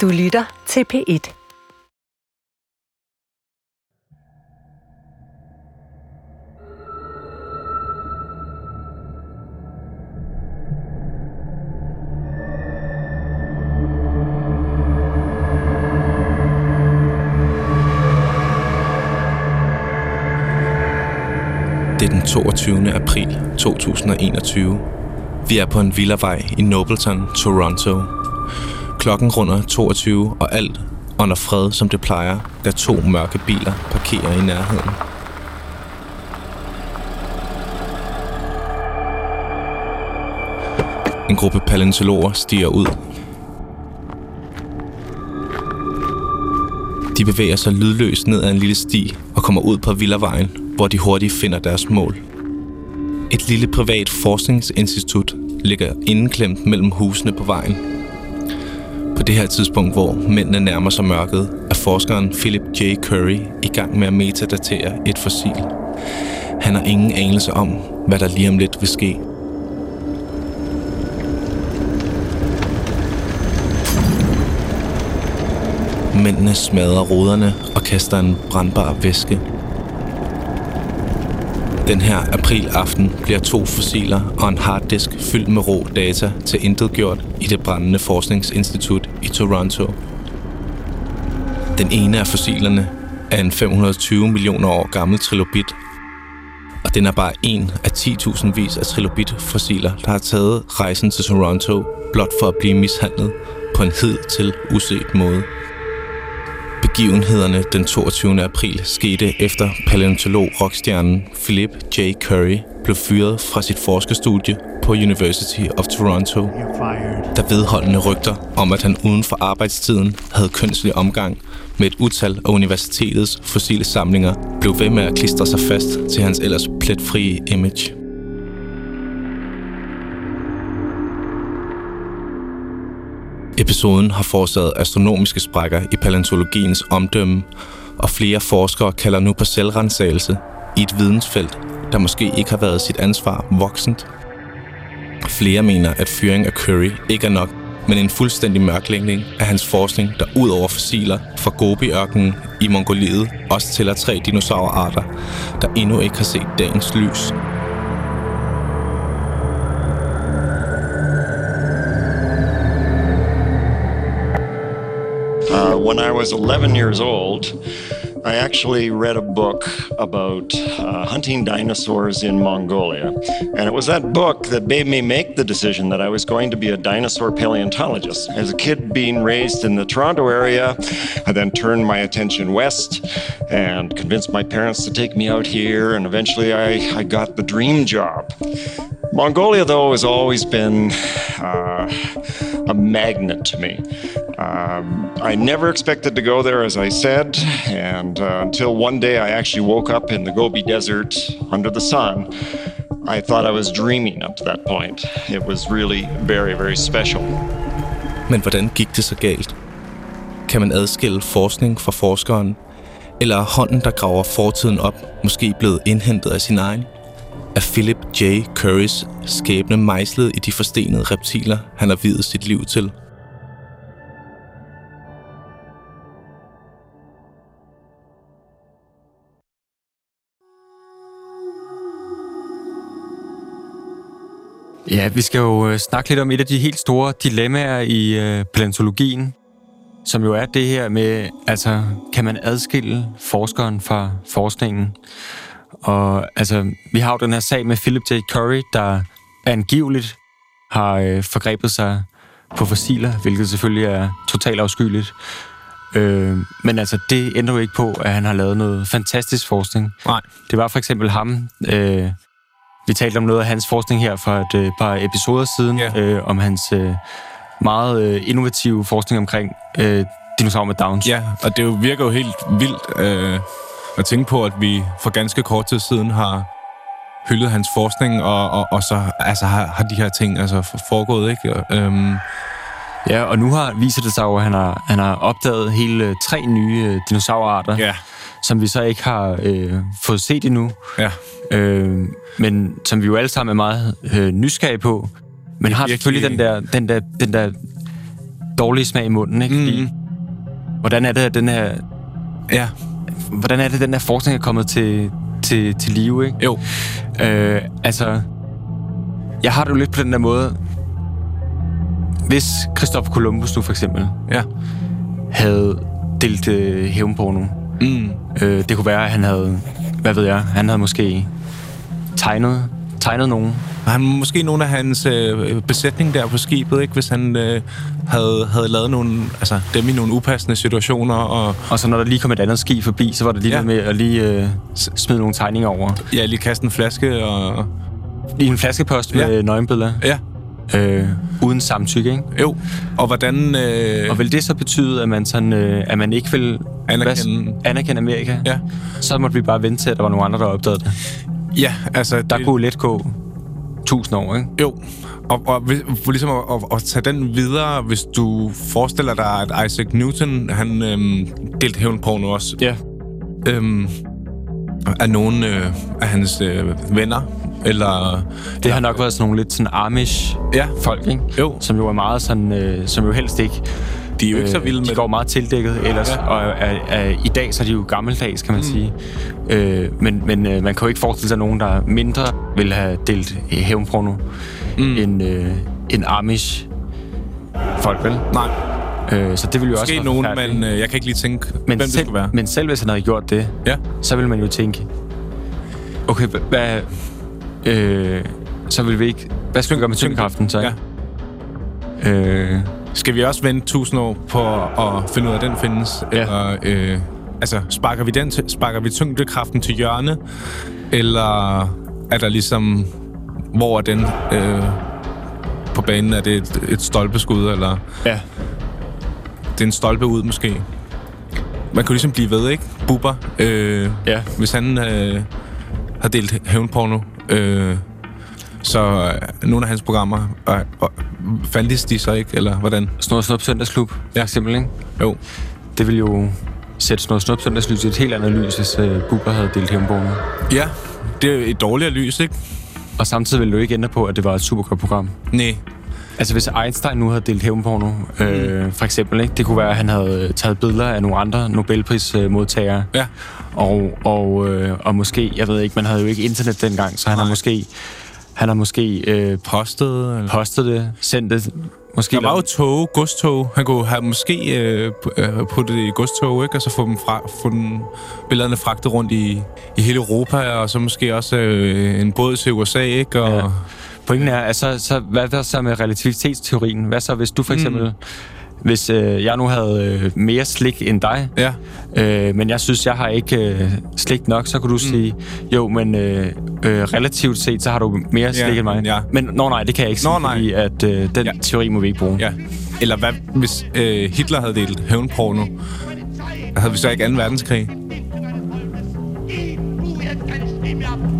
Du lytter til P1. Det er den 22. april 2021. Vi er på en villavej i Nobleton, Toronto. Klokken runder 22, og alt under fred, som det plejer, da to mørke biler parkerer i nærheden. En gruppe paleontologer stiger ud. De bevæger sig lydløst ned ad en lille sti og kommer ud på villavejen, hvor de hurtigt finder deres mål. Et lille privat forskningsinstitut ligger indeklemt mellem husene på vejen. På det her tidspunkt, hvor mændene nærmer sig mørket, er forskeren Philip J. Curry i gang med at metadatere et fossil. Han har ingen anelse om, hvad der lige om lidt vil ske. Mændene smadrer ruderne og kaster en brandbar væske den her aprilaften bliver to fossiler og en harddisk fyldt med rå data til intet gjort i det brændende forskningsinstitut i Toronto. Den ene af fossilerne er en 520 millioner år gammel trilobit, og den er bare en af 10.000 vis af trilobit-fossiler, der har taget rejsen til Toronto blot for at blive mishandlet på en hed til uset måde. Begivenhederne den 22. april skete efter paleontolog-rockstjernen Philip J. Curry blev fyret fra sit forskerstudie på University of Toronto. Der vedholdende rygter om, at han uden for arbejdstiden havde kønslig omgang med et utal af universitetets fossile samlinger, blev ved med at klistre sig fast til hans ellers pletfrie image. Episoden har forårsaget astronomiske sprækker i paleontologiens omdømme, og flere forskere kalder nu på selvrensagelse i et vidensfelt, der måske ikke har været sit ansvar voksent. Flere mener, at fyring af Curry ikke er nok, men en fuldstændig mørklægning af hans forskning, der ud over fossiler fra Gobi-ørkenen i Mongoliet også tæller tre dinosaurarter, der endnu ikke har set dagens lys. When I was 11 years old, I actually read a book about uh, hunting dinosaurs in Mongolia. And it was that book that made me make the decision that I was going to be a dinosaur paleontologist. As a kid being raised in the Toronto area, I then turned my attention west and convinced my parents to take me out here. And eventually I, I got the dream job. Mongolia, though, has always been uh, a magnet to me. Um, I never expected to go there, as I said, and uh, until one day I actually woke up in the Gobi Desert under the sun. I thought I was dreaming up to that point. It was really very, very special. Men hvordan gik det så galt? Kan man adskille forskning fra forskeren? Eller er hånden, der graver fortiden op, måske blevet indhentet af sin egen? Er Philip J. Currys skæbne mejslet i de forstenede reptiler, han har videt sit liv til – Ja, vi skal jo øh, snakke lidt om et af de helt store dilemmaer i øh, paleontologien, som jo er det her med, altså, kan man adskille forskeren fra forskningen? Og altså, vi har jo den her sag med Philip J. Curry, der angiveligt har øh, forgrebet sig på fossiler, hvilket selvfølgelig er totalt afskyeligt. Øh, men altså, det ændrer jo ikke på, at han har lavet noget fantastisk forskning. Nej. Det var for eksempel ham, øh, vi talte om noget af hans forskning her for et øh, par episoder siden, ja. øh, om hans øh, meget øh, innovative forskning omkring øh, dinosaurer med Downs. Ja, og det virker jo helt vildt øh, at tænke på, at vi for ganske kort tid siden har hyldet hans forskning, og, og, og så altså, har, har de her ting altså, foregået, ikke? Øhm. Ja, og nu har viser det sig jo, at han har, han har opdaget hele tre nye øh, dinosaurarter. Ja som vi så ikke har øh, fået set endnu. Ja. Øh, men som vi jo alle sammen er meget øh, nysgerrige på. Men har selvfølgelig den der, den der, den der dårlige smag i munden, ikke? Fordi, Mm. hvordan er det, at den her, Ja, hvordan er det, den her forskning er kommet til, til, til live, ikke? jo. Øh, altså, jeg har det jo lidt på den der måde, hvis Christopher Columbus nu for eksempel Ja. havde delt øh, hævnporno, Mm. øh, det kunne være, at han havde, hvad ved jeg, han havde måske tegnet, tegnet nogen. Og Han måske nogle af hans øh, besætning der på skibet, ikke? Hvis han øh, havde, havde lavet nogle, altså, dem i nogle upassende situationer, og Og så når der lige kom et andet skib forbi, så var det lige Ja. ja. med at lige øh, smide nogle tegninger over. ja, lige kaste en flaske, og... I en flaskepost Ja. med nøgenbilleder. Ja, Øh, uden samtykke, ikke? jo. Og hvordan... Øh, Og vil det så betyde, at man, sådan, øh, at man ikke vil Anerkende- hvad- anerkende Amerika? Ja. Så måtte vi bare vente til, at der var nogle andre, der opdagede det. ja, altså... Der det, kunne let gå tusind år, ikke? Jo, og, og for ligesom at, at, at tage den videre, hvis du forestiller dig, at Isaac Newton, han øhm, delte hævnporno også, Ja. øhm, af nogle øh, af hans øh, venner, eller... Det har nok været sådan nogle lidt sådan Amish Ja, folk, ikke? jo, Som jo er meget sådan, øh, som jo helst ikke... de er jo ikke så vilde med De går meget tildækket ellers, Ja. ja. og er, er, i dag så er de jo gammeldags, kan man mm. sige. Øh, men men øh, man kan jo ikke forestille sig nogen, der mindre vil have delt hævnporno mm. end, øh, end Amish folk, vel? Nej, Øh, så det vil jo også måske være nogen, men øh, jeg kan ikke lige tænke, men hvem det selv, skulle være. Men selv hvis han havde gjort det, Ja, så vil man jo tænke, okay, hva- hvad... Øh, så vil vi ikke... Hvad skal vi gøre med tyngdekraften, så? ja. Øh, Skal vi også vente tusind år på at finde ud af, at den findes? Ja. Eller, øh, altså, sparker vi, den til, sparker vi tyngdekraften til hjørne? Eller er der ligesom... Hvor er den øh, på banen? Er det et, et stolpeskud, eller ja. det er en stolpe ud måske? Man kunne ligesom blive ved, ikke? Bubber. Øh, Ja. Hvis han øh, har delt hævnporno, øh, så øh, nogle af hans programmer, øh, øh, fandtes de så ikke, eller hvordan? Snor Snup Søndagsklub, for Ja. eksempel, ikke? Jo. Det vil jo sætte Snor Snup Søndagslys i et helt andet lys, hvis øh, Bubber havde delt hævnporno. Ja, det er et dårligere lys, ikke? Og samtidig vil det jo ikke ændre på, at det var et super godt program. Nej. Altså hvis Einstein nu havde delt hævnporno, øh, for eksempel, ikke? det kunne være, at han havde taget billeder af nogle andre Nobelprismodtagere. Ja. Og, og, øh, og måske, jeg ved ikke, man havde jo ikke internet dengang, så han har måske, han har måske øh, Postet, eller... postet det, sendt det, måske Der var jo tog, godstog. Han kunne have måske øh, øh, puttet det i godstog, ikke? Og så få, dem fra, få den, billederne fragtet rundt i, i hele Europa, og så måske også øh, en båd til USA, ikke? Og, Ja. Pointen er, altså, så, hvad der så med relativitetsteorien? Hvad så, hvis du for eksempel... Mm. Hvis øh, jeg nu havde øh, mere slik end dig, ja. øh, men jeg synes, jeg har ikke øh, slik nok, så kunne du mm. sige, jo, men øh, øh, relativt set, så har du mere slik Ja, end mig. ja. Men nå nej, det kan jeg ikke Nå, sige, nej. fordi at, øh, den ja. teori må vi ikke bruge. Ja. Eller hvad, hvis øh, Hitler havde delt hævnporno? Havde vi så ikke 2. verdenskrig?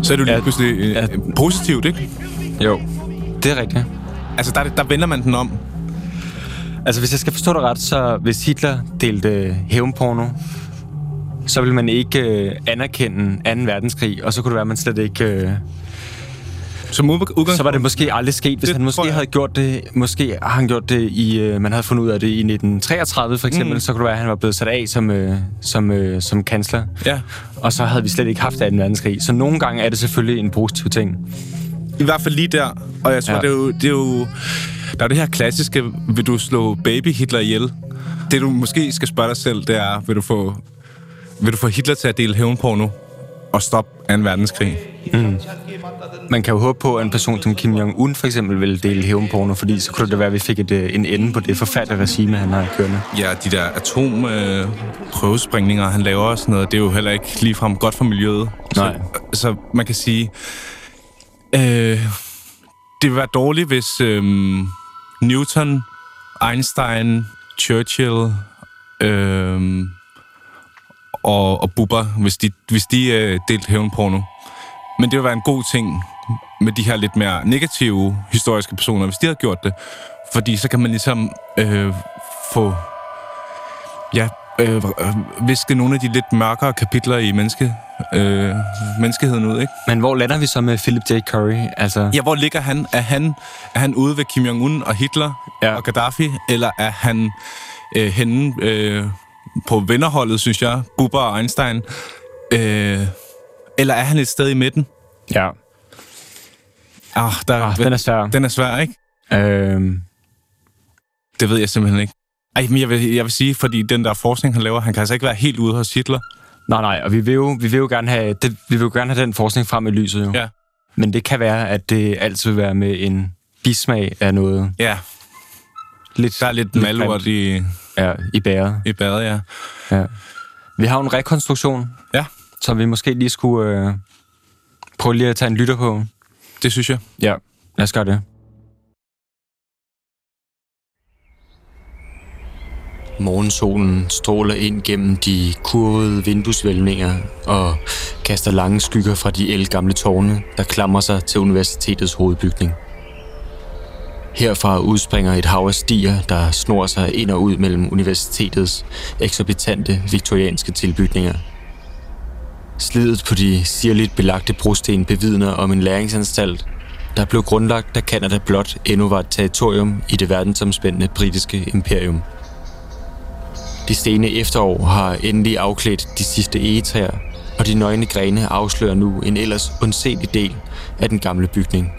Så er det jo lige Ja, pludselig øh, ja. positivt, ikke? Jo, det er rigtigt. Altså, der, der vender man den om. Altså, hvis jeg skal forstå det ret, så hvis Hitler delte hævnporno, så vil man ikke øh, anerkende 2. verdenskrig, og så kunne det være, at man slet ikke... Øh, Som udgangspunkt. Så var det måske aldrig sket, hvis Det han måske havde gjort det, måske har han gjort det i, øh, man havde fundet ud af det i 1933 for eksempel, mm. så kunne det være, at han var blevet sat af som, øh, som, øh, som kansler. Ja. Og så havde vi slet ikke haft 2. verdenskrig. Så nogle gange er det selvfølgelig en positiv ting. I hvert fald lige der. Og jeg tror, ja. Det, er jo, det er jo... Der er det her klassiske, vil du slå baby Hitler ihjel? Det du måske skal spørge dig selv, det er, vil du få, vil du få Hitler til at dele hævnporno og stoppe 2. verdenskrig? Man kan jo håbe på, at en person som Kim Jong-un for eksempel vil dele hævnporno, fordi så kunne det være, at vi fik et, øh, en ende på det forfærdelige regime, han har kørende. Ja, de der atomprøvespringninger, øh, han laver og sådan noget, det er jo heller ikke ligefrem godt for miljøet. Nej. Så, så man kan sige, øh, det ville være dårligt, hvis øh, Newton, Einstein, Churchill øh, og, og Bubber, hvis de, hvis de øh, delte hævnporno. Men det ville være en god ting med de her lidt mere negative historiske personer, hvis de havde gjort det. Fordi så kan man ligesom øh, få ja, øh, øh viske nogle af de lidt mørkere kapitler i menneske, øh, menneskeheden ud, ikke? Men hvor lander vi så med Philip J. Curry? Altså, Ja, hvor ligger han? Er han, er han ude ved Kim Jong-un og Hitler Ja. og Gaddafi, eller er han øh, henne øh, på vennerholdet, synes jeg, Bubber og Einstein? Øh, eller er han et sted i midten? ja. Ah, der, Ah, den er svær. Den er svær, ikke? Øhm, Det ved jeg simpelthen ikke. Ej, men jeg vil, jeg vil sige, fordi den der forskning, han laver, han kan altså ikke være helt ude hos Hitler. Nej, nej, og vi vil jo, vi vil jo gerne have, det, vi vil jo gerne have den forskning frem i lyset jo. Ja. Men det kan være, at det altid vil være med en bismag af noget Ja, lidt, der er lidt lidt malurt i, ja, i bæret. i badet, ja. Ja. Vi har jo en rekonstruktion, Ja, som vi måske lige skulle øh, prøve lige at tage en lytter på. det synes jeg. Ja, lad os gøre det. Morgensolen stråler ind gennem de kurvede vinduesvælvninger og kaster lange skygger fra de elgamle tårne, der klamrer sig til universitetets hovedbygning. Herfra udspringer et hav af stier, der snor sig ind og ud mellem universitetets eksorbitante viktorianske tilbygninger. Slidet på de sirligt belagte brosten bevidner om en læringsanstalt, der blev grundlagt, da Canada blot endnu var et territorium i det verdensomspændende britiske imperium. De stene efterår har endelig afklædt de sidste egetræer, og de nøgne grene afslører nu en ellers undselig del af den gamle bygning.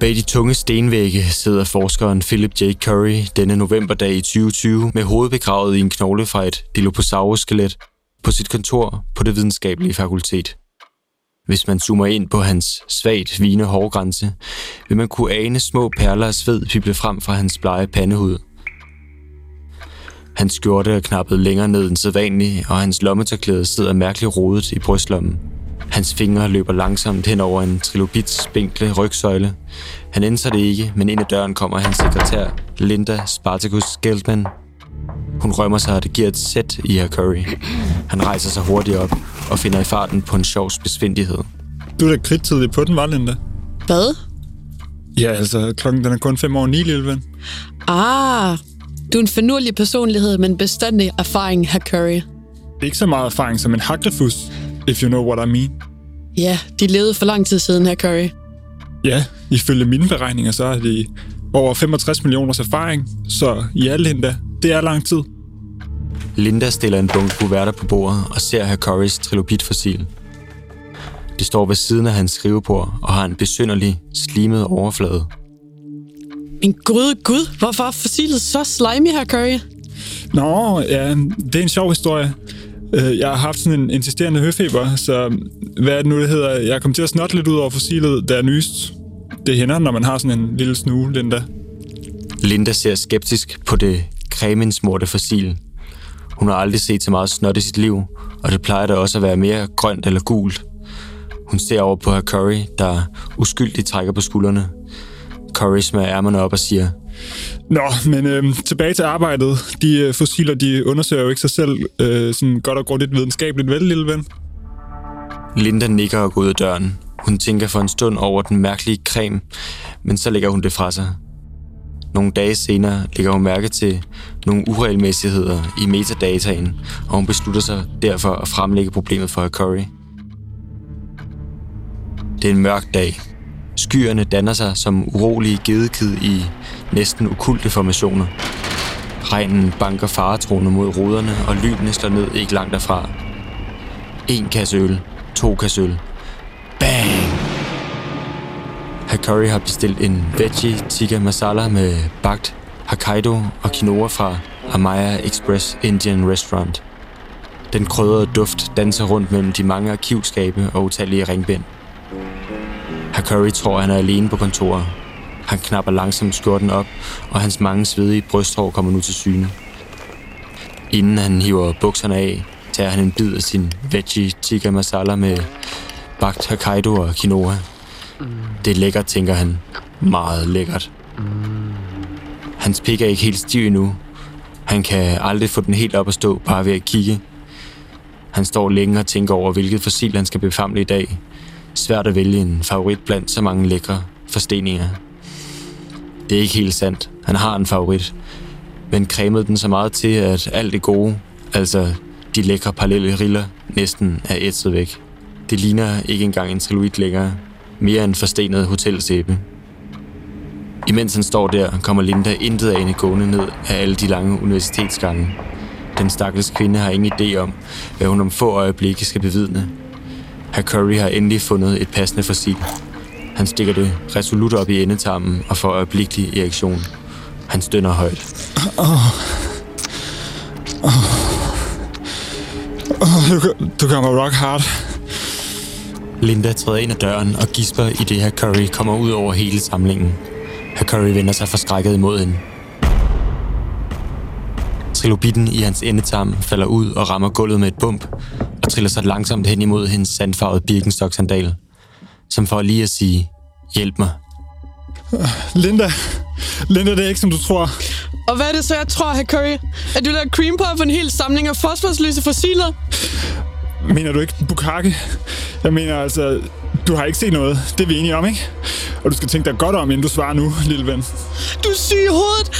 Bag de tunge stenvægge sidder forskeren Philip J. Curry denne novemberdag i 2020 med hovedet begravet i en knogle fra et Dilophosaurus-skelet på sit kontor på det videnskabelige fakultet. Hvis man zoomer ind på hans svagt vigende hårgrænse, vil man kunne ane små perler af sved pible frem fra hans blege pandehud. Hans skjorte er knappet længere ned end sædvanligt, og hans lommetørklæde sidder mærkeligt rodet i brystlommen. Hans fingre løber langsomt hen over en trilobits spinkle rygsøjle. Han ændrer det ikke, men ind ad døren kommer hans sekretær, Linda Spartacus Geldman. Hun rømmer sig, og det giver et sæt i her Curry. Han rejser sig hurtigt op og finder i farten på en sjov besvindighed. Du er da kridtidlig på den, var Linda? Hvad? Ja, altså, klokken den er kun fem over ni, lille ven. Ah, du er en finurlig personlighed, men bestandig erfaring, herr Curry. Det er ikke så meget erfaring som en haklefus, if you know what I mean. Ja, de levede for lang tid siden, herr Curry. Ja, ifølge mine beregninger, så er det over 65 millioners erfaring. Så ja, Linda, det er lang tid. Linda stiller en bunke kuverter på bordet og ser herr Currys trilobitfossil. Det står ved siden af hans skrivebord og har en besynderlig, slimet overflade. Men gud, gud, hvorfor er fossilet så slimy, herr Curry? Nå, ja, det er en sjov historie. Øh, Jeg har haft sådan en insisterende høfeber, så hvad er det nu, det hedder? Jeg kom til at snotte lidt ud over fossilet, da jeg nyst. Det hænder, når man har sådan en lille snue, Linda. Linda ser skeptisk på det cremensmorte fossil. Hun har aldrig set så meget snot i sit liv, og det plejer da også at være mere grønt eller gult. Hun ser over på herr Curry, der uskyldigt trækker på skuldrene. Smører ærmerne op og siger, Nå, men øh, tilbage til arbejdet. De øh, fossiler, de undersøger jo ikke sig selv øh, sådan godt og grundigt videnskabeligt, vel, lille ven? Linda nikker og går ud af døren. Hun tænker for en stund over den mærkelige creme, men så lægger hun det fra sig. Nogle dage senere lægger hun mærke til nogle uregelmæssigheder i metadataen, og hun beslutter sig derfor at fremlægge problemet for Curry. Det er en mørk dag. Skyerne danner sig som urolige gedekid i næsten ukulte formationer. Regnen banker faretroende mod ruderne, og lynene slår ned ikke langt derfra. En kasse øl, to kasse øl. Bang! Herr har bestilt en veggie tikka masala med bagt Hokkaido og quinoa fra Amaya Express Indian Restaurant. Den krydrede duft danser rundt mellem de mange arkivskabe og utallige ringbind. Curry tror, han er alene på kontoret. Han knapper langsomt skjorten op, og hans mange svedige brysthår kommer nu til syne. Inden han hiver bukserne af, tager han en bid af sin veggie tikka masala med bagt Hokkaido og quinoa. Det er lækkert, tænker han. Meget lækkert. Hans pik er ikke helt stiv endnu. Han kan aldrig få den helt op at stå, bare ved at kigge. Han står længe og tænker over, hvilket fossil han skal befamle i dag. Svært at vælge en favorit blandt så mange lækre forsteninger. Det er ikke helt sandt. Han har en favorit. Men cremede den så meget til, at alt det gode, altså De lækre parallelle riller næsten er ætset væk. Det ligner ikke engang en triloid længere. Mere en forstenet hotelsæbe. Imens han står der, kommer Linda intet ane gående ned af alle de lange universitetsgange. Den stakkels kvinde har ingen idé om, hvad hun om få øjeblikke skal bevidne. Herr Curry har endelig fundet et passende fossil. Han stikker det resolut op i endetarmen og får øjeblikkelig erektion. Han stønner højt. Du, du gør mig rock hard. Linda træder ind ad døren og gisper i det her Curry kommer ud over hele samlingen. Herr Curry vender sig forskrækket imod hende. Trilobitten i hans endetarm falder ud og rammer gulvet med et bump, triller sig langsomt hen imod hendes sandfarvede Birkenstock-sandal, som for lige at sige, hjælp mig. Linda, Linda, det er ikke, som du tror. Og hvad er det så, jeg tror, herr Curry? At du lader cream på for en hel samling af fosforsløse fossiler? Mener du ikke Bukake? Jeg mener altså, du har ikke set noget. Det er vi enige om, ikke? Og du skal tænke dig godt om, inden du svarer nu, lille ven. Du er syg i hovedet.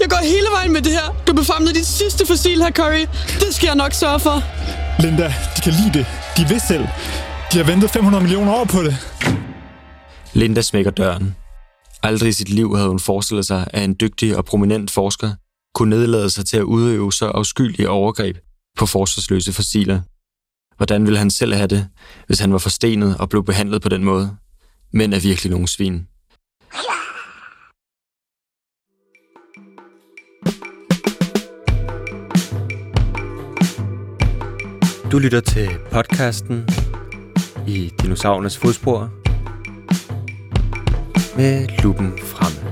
Jeg går hele vejen med det her. Du befamlede dit sidste fossil, herr Curry. Det skal jeg nok sørge for. Linda, kan lide det. De vil selv. De har ventet 500 millioner år på det. Linda smækker døren. Aldrig i sit liv havde hun forestillet sig, at en dygtig og prominent forsker kunne nedlade sig til at udøve så afskyelige overgreb på forsvarsløse fossiler. Hvordan ville han selv have det, hvis han var forstenet og blev behandlet på den måde? Mænd er virkelig nogle svin. Du lytter til podcasten i Dinosaurernes fodspor med lupen fremme.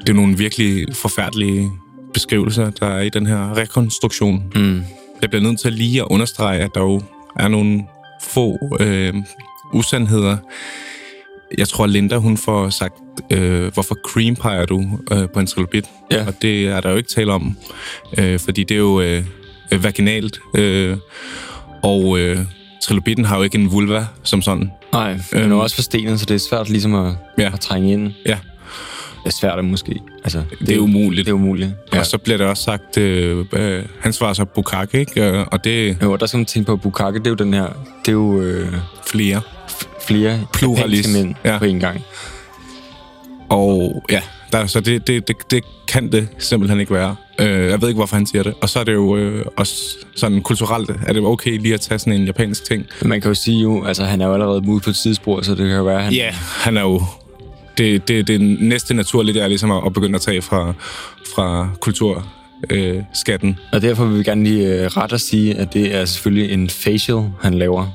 Det er nogle virkelig forfærdelige beskrivelser, der er i den her rekonstruktion. Mm. Jeg bliver nødt til lige at understrege, at der jo er nogle få øh, usandheder. Jeg tror, Linda hun får sagt, øh, hvorfor cream peger du øh, på en trilobit? Ja. Og det er der jo ikke tale om, øh, fordi det er jo øh, vaginalt. Øh, og øh, trilobitten har jo ikke en vulva som sådan. Nej, er Øhm. jo også forstenet, så det er svært ligesom at, Ja. at trænge ind. Ja, Det er svært at måske. Altså, det, det er umuligt. Det er umuligt. Ja. Og så bliver det også sagt, øh, øh, han svarer så Bukake, ikke? Øh, Og det er Jo, der skal man tænke på, at Bukake, det er jo den her, det er jo øh, flere. Flere Pluralis. japanske mænd Ja. på en gang. Og ja, der, så det, det, det, det kan det simpelthen ikke være. Øh, jeg ved ikke, hvorfor han siger det. Og så er det jo øh, også sådan kulturelt, er det okay lige at tage sådan en japansk ting. Man kan jo sige jo, altså han er jo allerede ude på et tidsspor, så det kan jo være, han... Ja, yeah, han er jo... Det, det, det næste naturlige, det er ligesom at, at begynde at tage fra, fra kulturskatten. Øh, skatten. Og derfor vil vi gerne lige øh, ret at sige, at det er selvfølgelig en facial, han laver.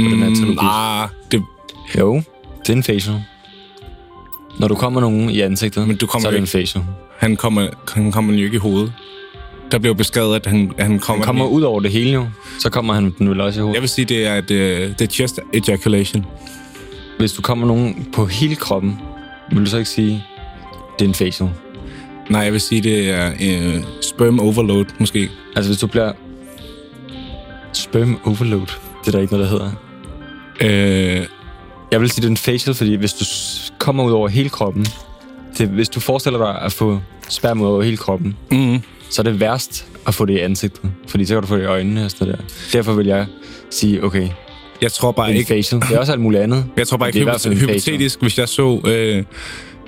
Den her trilogi. ah, det, Jo, det er en facial. Når du kommer nogen i ansigtet, Men du kommer så er det en facial. han, kommer, han kommer jo ikke i hovedet. Der bliver jo beskrevet, at han, han kommer... Han kommer ud over det hele jo. Så kommer han den vel også i hovedet. Jeg vil sige, det er, et, øh, det er chest ejaculation. Hvis du kommer nogen på hele kroppen, vil du så ikke sige, det er en facial? Nej, jeg vil sige, det er øh, sperm overload, måske. Altså hvis du bliver sperm overload, det er der ikke noget, der hedder. Øh, Jeg vil sige, det er en facial, fordi hvis du kommer ud over hele kroppen, det, hvis du forestiller dig at få sperm ud over hele kroppen, mm, så er det værst at få det i ansigtet, fordi så kan du få det i øjnene og sådan der. Derfor vil jeg sige, okay, jeg tror bare en ikke... facial. Det er også alt muligt andet. Jeg tror bare ikke, facial. hypotetisk, hvis jeg så øh,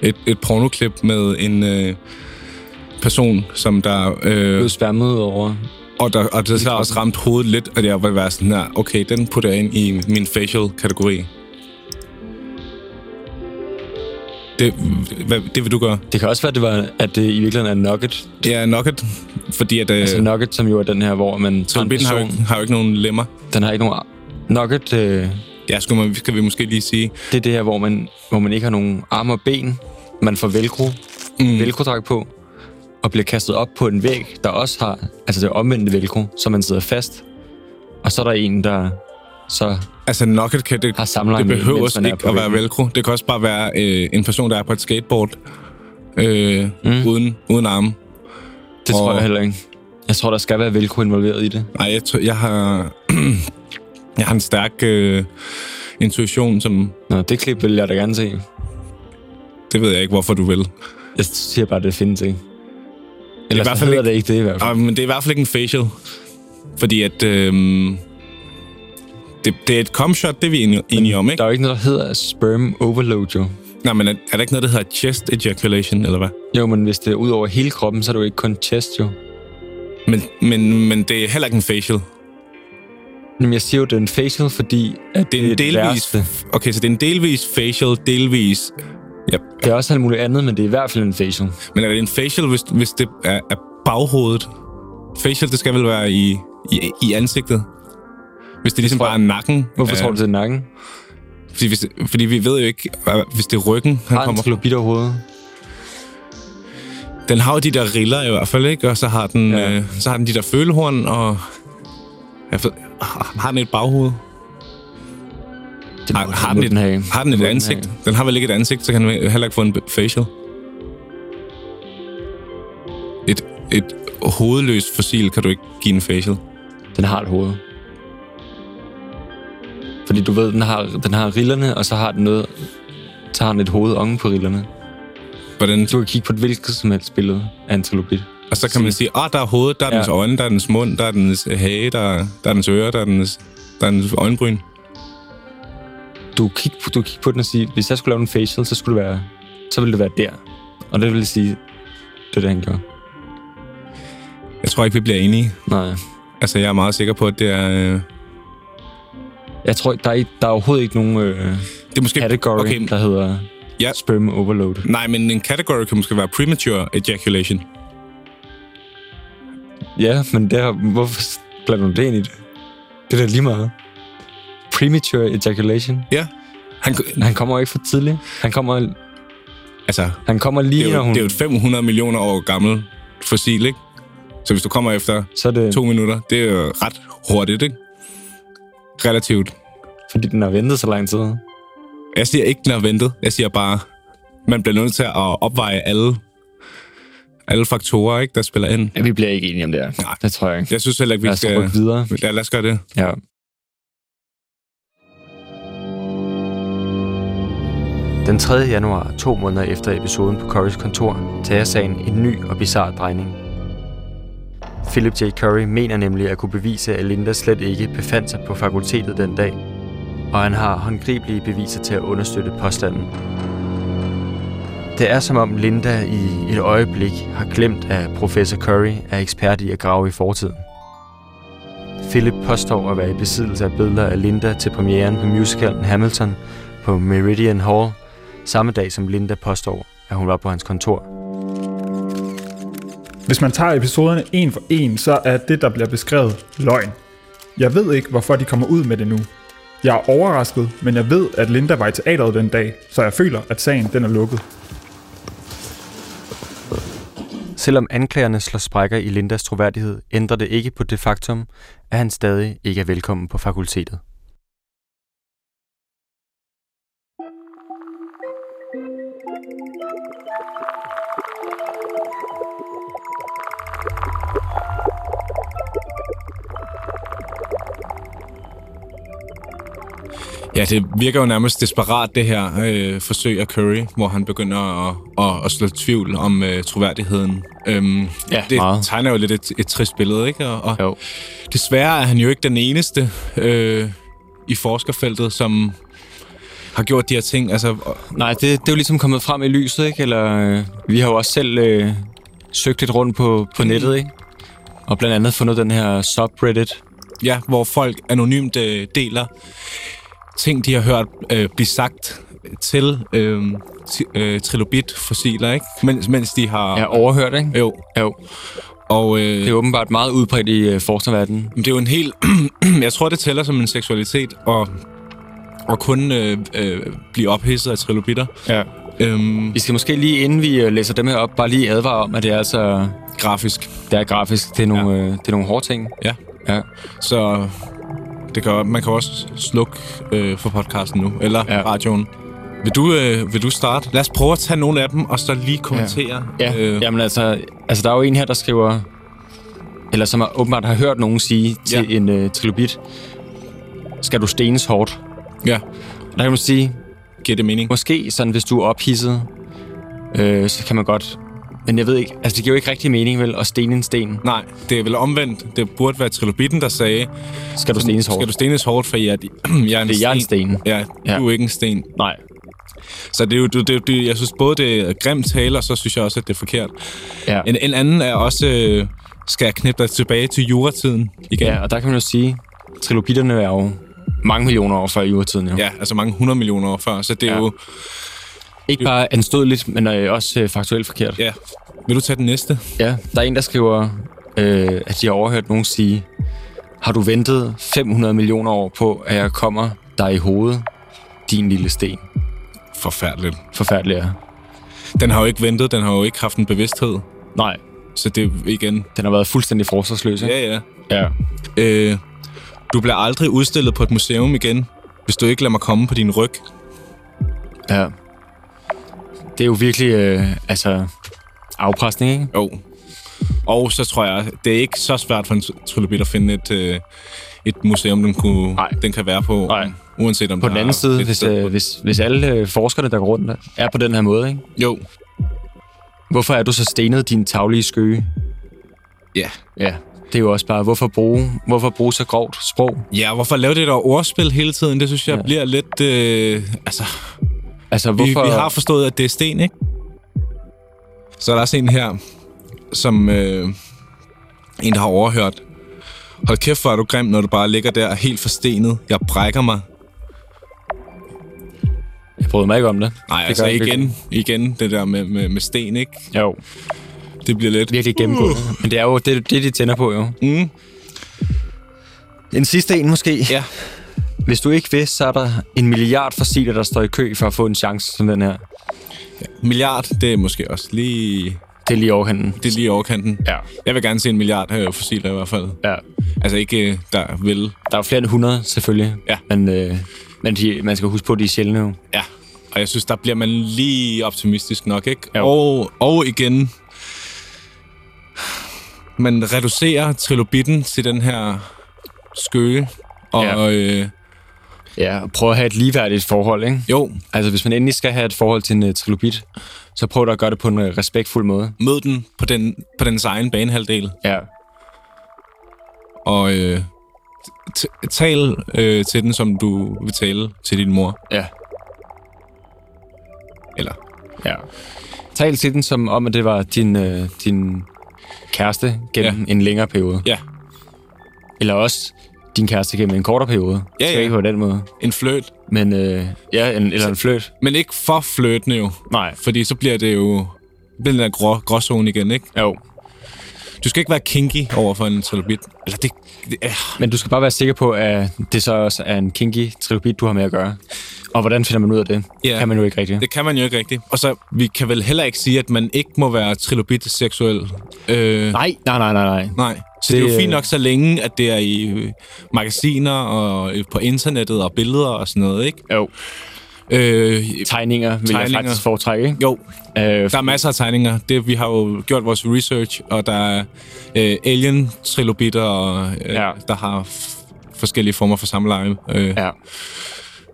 et, et pornoklip med en øh, person, som der... Øh, Blev sværmet ud over. Og der, og der så også ramt hovedet lidt, og jeg vil være sådan her, okay, den putter jeg ind i min facial-kategori. Det, hvad, det vil du gøre? Det kan også være, at det, var, at det i virkeligheden er nugget. Ja, nugget, fordi at... Øh, Altså nugget, som jo er den her, hvor man tager en Trilobitten har, jo person. ikke- har jo ikke nogen lemmer. Den har ikke nogen... Nugget, øh, Ja, skulle man, skal vi måske lige sige. det er det her, hvor man, hvor man ikke har nogen arme og ben. Man får velcro, Mm. velcro-dragt på, og bliver kastet op på en væg, der også har, altså det omvendte velcro, så man sidder fast. Og så er der en, der så Altså, nugget kan det, har det behøver er ikke at være velcro. Det kan også bare være øh, en person, der er på et skateboard øh, Mm. uden, uden arme. Det tror Og- jeg heller ikke. Jeg tror, der skal være velcro involveret i det. Nej, jeg, tror, jeg har... jeg har en stærk... Øh, intuition, som... Nå, det klip vil jeg da gerne se. Det ved jeg ikke, hvorfor du vil. Jeg siger bare, det findes ikke. Eller i hvert så fald hedder ikke- det ikke det i hvert fald. Ah, men det er i hvert fald ikke en facial. Fordi at... Øhm, det, det er et cum shot, det er vi enige, enige om, ikke? Der er jo ikke noget, der hedder sperm overload, jo. Nej, men er, er der ikke noget, der hedder chest ejaculation, eller hvad? Jo, men hvis det er ud over hele kroppen, så er det jo ikke kun chest, jo. Men, men, men det er heller ikke en facial. Jamen, jeg siger jo, det er en facial, fordi at Det er en det delvis... værste. Okay, så det er en delvis facial, delvis... Ja, Det er også alt muligt andet, men det er i hvert fald en facial. men er det en facial, hvis, hvis det er, er baghovedet? Facial, det skal vel være i, i, i ansigtet? Hvis det ligesom bare er nakken. Hvorfor øh, tror du, det er nakken? Fordi, hvis, fordi vi ved jo ikke, hvis det er ryggen, han Har en kommer trilobit over hovedet? Den har jo de der riller i hvert fald, ikke? Og så har den, Ja. øh, så har den de der følehorn, og... Jeg ved, har har den et baghoved? Det Har, har, den et, have. har den et må ansigt? have. Den har vel ikke et ansigt, så kan den heller ikke få en facial. Et, et hovedløst fossil kan du ikke give en facial. Den har et hoved. Fordi du ved, den har, den har rillerne, og så har den noget... Så har den et hoved oven på rillerne. Hvordan, Du kan kigge på et hvilket som helst billede af en trilobit. og så kan man sige, ah, der er hovedet, der er Ja. dens øjne, der er dens mund, der er dens hage, der, der er dens ører, der er dens, der er dens øjenbryn. Du kigger på, du kigger på den og siger, hvis jeg skulle lave en facial, så skulle det være... Så ville det være der. Og det vil sige, det er det, han gjorde. Jeg tror ikke, vi bliver enige. Nej. Altså, jeg er meget sikker på, at det er... Øh, Jeg tror, der er, ikke- der er overhovedet ikke nogen øh, det er måske... category, okay. der hedder Ja. sperm overload. Nej, men en category kan måske være premature ejaculation. Ja, men der, hvorfor blander du det ind i det? Det er da lige meget. Premature ejaculation. Ja. Han, Han kommer jo ikke for tidligt. Han kommer, altså, han kommer lige, det er, jo, hun... det er jo et 500 millioner år gammel fossil, ikke? Så hvis du kommer efter så er det, to minutter, det er jo ret hurtigt, ikke? Relativt. fordi den har ventet så lang tid. Jeg siger ikke, den har ventet. Jeg siger bare, man bliver nødt til at opveje alle, alle faktorer, ikke, der spiller ind. Ja, vi bliver ikke enige om det her. Nej. Det tror jeg ikke. Jeg synes heller ikke, vi Lad os skal... videre. Ja, lad os gøre det. Ja. Den 3. januar, to måneder efter episoden på Currys kontor, tager sagen en ny og bizarre drejning. Philip J. Curry mener nemlig at kunne bevise, at Linda slet ikke befandt sig på fakultetet den dag, og han har håndgribelige beviser til at understøtte påstanden. Det er som om Linda i et øjeblik har glemt, at professor Curry er ekspert i at grave i fortiden. Philip påstår at være i besiddelse af billeder af Linda til premieren på musicalen Hamilton på Meridian Hall, samme dag som Linda påstår, at hun var på hans kontor. Hvis man tager episoderne en for en, så er det, der bliver beskrevet, løgn. Jeg ved ikke, hvorfor de kommer ud med det nu. Jeg er overrasket, men jeg ved, at Linda var i teateret den dag, så jeg føler, at sagen den er lukket. Selvom anklagerne slår sprækker i Lindas troværdighed, ændrer det ikke på det faktum, at han stadig ikke er velkommen på fakultetet. Ja, det virker jo nærmest desperat, det her øh, forsøg af Curry, hvor han begynder at, at, at slå tvivl om øh, troværdigheden. Øhm, Ja, det meget. tegner jo lidt et, et trist billede, ikke? Og, og Jo. desværre er han jo ikke den eneste øh, i forskerfeltet, som har gjort de her ting. Altså, Nej, det, det er jo ligesom kommet frem i lyset, ikke? Eller, øh, vi har jo også selv øh, søgt lidt rundt på, på nettet, ikke? Og blandt andet fundet den her subreddit. ja, hvor folk anonymt øh, deler ting, de har hørt øh, blive sagt til øh, øh, trilobit-fossiler, ikke? Mens, mens de har... Ja, overhørt, ikke? Jo, Jo. og... Øh, Det er åbenbart meget udbredt i øh, forskerverdenen. Det er jo en helt... jeg tror, det tæller som en seksualitet at, at kun øh, øh, blive ophidset af trilobitter. Ja. Øhm, Vi skal måske lige, inden vi øh, læser dem her op, bare lige advare om, at det er altså... grafisk. Det er grafisk. Det er nogle, ja. øh, det er nogle hårde ting. Ja. Ja. Så det kan, man kan også slukke øh, for podcasten nu, eller Ja. ja. radioen. Vil du, øh, vil du starte? Lad os prøve at tage nogle af dem, og så lige kommentere. Ja, Øh, jamen altså, altså, der er jo en her, der skriver, eller som har, åbenbart har hørt nogen sige til Ja. en øh, trilobit, skal du stenes hårdt? Ja, Der kan man sige, giver det mening. måske sådan, hvis du er ophidset, øh, så kan man godt... Men jeg ved ikke, altså det giver jo ikke rigtig mening, vel, at stene en sten. Nej, det er vel omvendt. Det burde være trilobitten, der sagde, Skal du stenes hårdt? skal du stenes hårdt, for jeg, er- jeg er en Det er jeg en sten. Ja, du Ja. er jo ikke en sten. Nej. Så det er jo, det, det, det, jeg synes både det er grimt tale, og så synes jeg også, at det er forkert. Ja. En, en anden er også, øh, skal jeg knippe dig tilbage til juratiden igen? ja, og der kan man jo sige, trilobitterne er jo mange millioner år før juretiden. Jo. ja altså mange hundrede millioner år før, så det er Ja. jo... Ikke bare anstødeligt, men øh, også øh, faktuelt forkert. Ja. Vil du tage den næste? Ja, der er en, der skriver, øh, at de har overhørt nogen sige, har du ventet 500 millioner år på, at jeg kommer dig i hovedet, din lille sten? Forfærdeligt. Forfærdeligt er. Den har jo ikke ventet, den har jo ikke haft en bevidsthed. Nej, Så det igen... den har været fuldstændig forsvarsløs. ikke? Ja, ja. ja. Øh, du bliver aldrig udstillet på et museum igen, hvis du ikke lader mig komme på din ryg. Ja. Det er jo virkelig, øh, altså, afpresning, ikke? Jo. Og så tror jeg, det er ikke så svært for en trilobit at finde et, øh, et museum, den, kunne, Nej. den kan være på. Nej. Uanset om På den anden side, hvis, øh, hvis, hvis alle øh, forskerne, der går rundt, er på den her måde, ikke? Jo. Hvorfor er du så stenet, din taglige skøge? Ja. Ja, det er jo også bare, hvorfor bruge, hvorfor bruge så grovt sprog? Ja, hvorfor lave det der ordspil hele tiden? Det synes jeg ja. bliver lidt... Øh, altså, Altså, vi, hvorfor... vi har forstået, at det er sten, ikke? Så er der også en her, som øh, en, der har overhørt. Hold kæft, hvor er du grim, når du bare ligger der helt forstenet. Jeg brækker mig. Jeg bryder mig ikke om det. Nej, det altså jeg virkelig. igen, igen det der med, med, med sten, ikke? Jo, Det bliver lidt... virkelig gennemgående. Men det er jo det, det, de tænder på, jo. Mm. En sidste en måske. Ja. Hvis du ikke vidste, så er der en milliard fossiler, der står i kø for at få en chance som den her. Milliard, det er måske også lige... Det er lige overhanden. Det er lige overkanten. Ja. Jeg vil gerne se en milliard her fossiler i hvert fald. Ja. Altså ikke, øh, der vil... Der er flere end 100, selvfølgelig. Ja. Men, øh, men de, man skal huske på, at de er sjældne jo. Ja. Og jeg synes, der bliver man lige optimistisk nok, ikke? Jo. Og, og igen... Man reducerer trilobitten til den her skøge. Og Ja. øh, Ja, og prøv at have et ligeværdigt forhold, ikke? jo, Altså, hvis man endelig skal have et forhold til en uh, trilobit, så prøv at gøre det på en uh, respektfuld måde. mød den på, den på dens egen banehalvdel. Ja. Og øh, tal øh, til den, som du vil tale til din mor. Ja. Eller, Ja. Tal til den som om, at det var din, øh, din kæreste gennem ja. en længere periode. ja, Eller også din kæreste gennem en kortere periode. Ja, ja. ikke på den måde. en fløt. Men øh, ja, en, eller en fløt. Men ikke for fløtende jo. Nej. Fordi så bliver det jo... Bliver den der grå, gråzone igen, ikke? Jo. Du skal ikke være kinky over for en trilobit. Eller det... det øh. Men du skal bare være sikker på, at det så også er en kinky trilobit, du har med at gøre. Og hvordan finder man ud af det? Ja. Kan man jo ikke rigtigt. Det kan man jo ikke rigtigt. Og så, vi kan vel heller ikke sige, at man ikke må være trilobit-seksuel. Øh, Nej, nej, nej, nej, nej. Nej. Så det, det er jo fint øh, nok, så længe, at det er i øh, magasiner og øh, på internettet og billeder og sådan noget, ikke? Jo. Øh, Tegninger vil Tegninger. jeg faktisk foretrække, ikke? jo, Øh, der er masser af tegninger. Det, vi har jo gjort vores research, og der er øh, alien-trilobitter, og, øh, Ja. der har f- forskellige former for samleje. Øh, ja.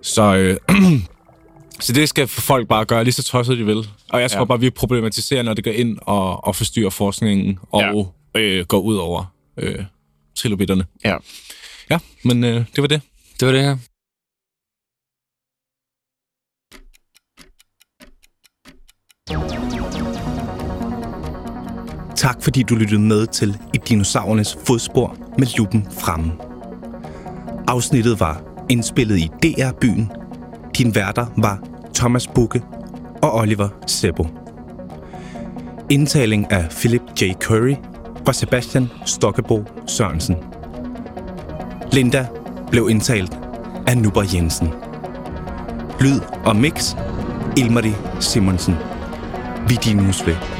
Så, øh, så det skal folk bare gøre lige så tosset de vil. Og jeg tror Ja. bare, vi problematiserer, når det går ind og, og forstyrrer forskningen og øh, går ud over øh, trilobitterne. ja. Ja, men øh, det var det. Det var det her. Tak fordi du lyttede med til I dinosaurernes fodspor med lupen fremme. Afsnittet var indspillet i DR-byen. Din værter var Thomas Bukke og Oliver Sebo. Indtaling af Philip J. Curry var Sebastian Stokkebo Sørensen. Linda blev indtalt af Nuber Jensen. Lyd og mix Ilmari Simonsen. Vi dinos ved.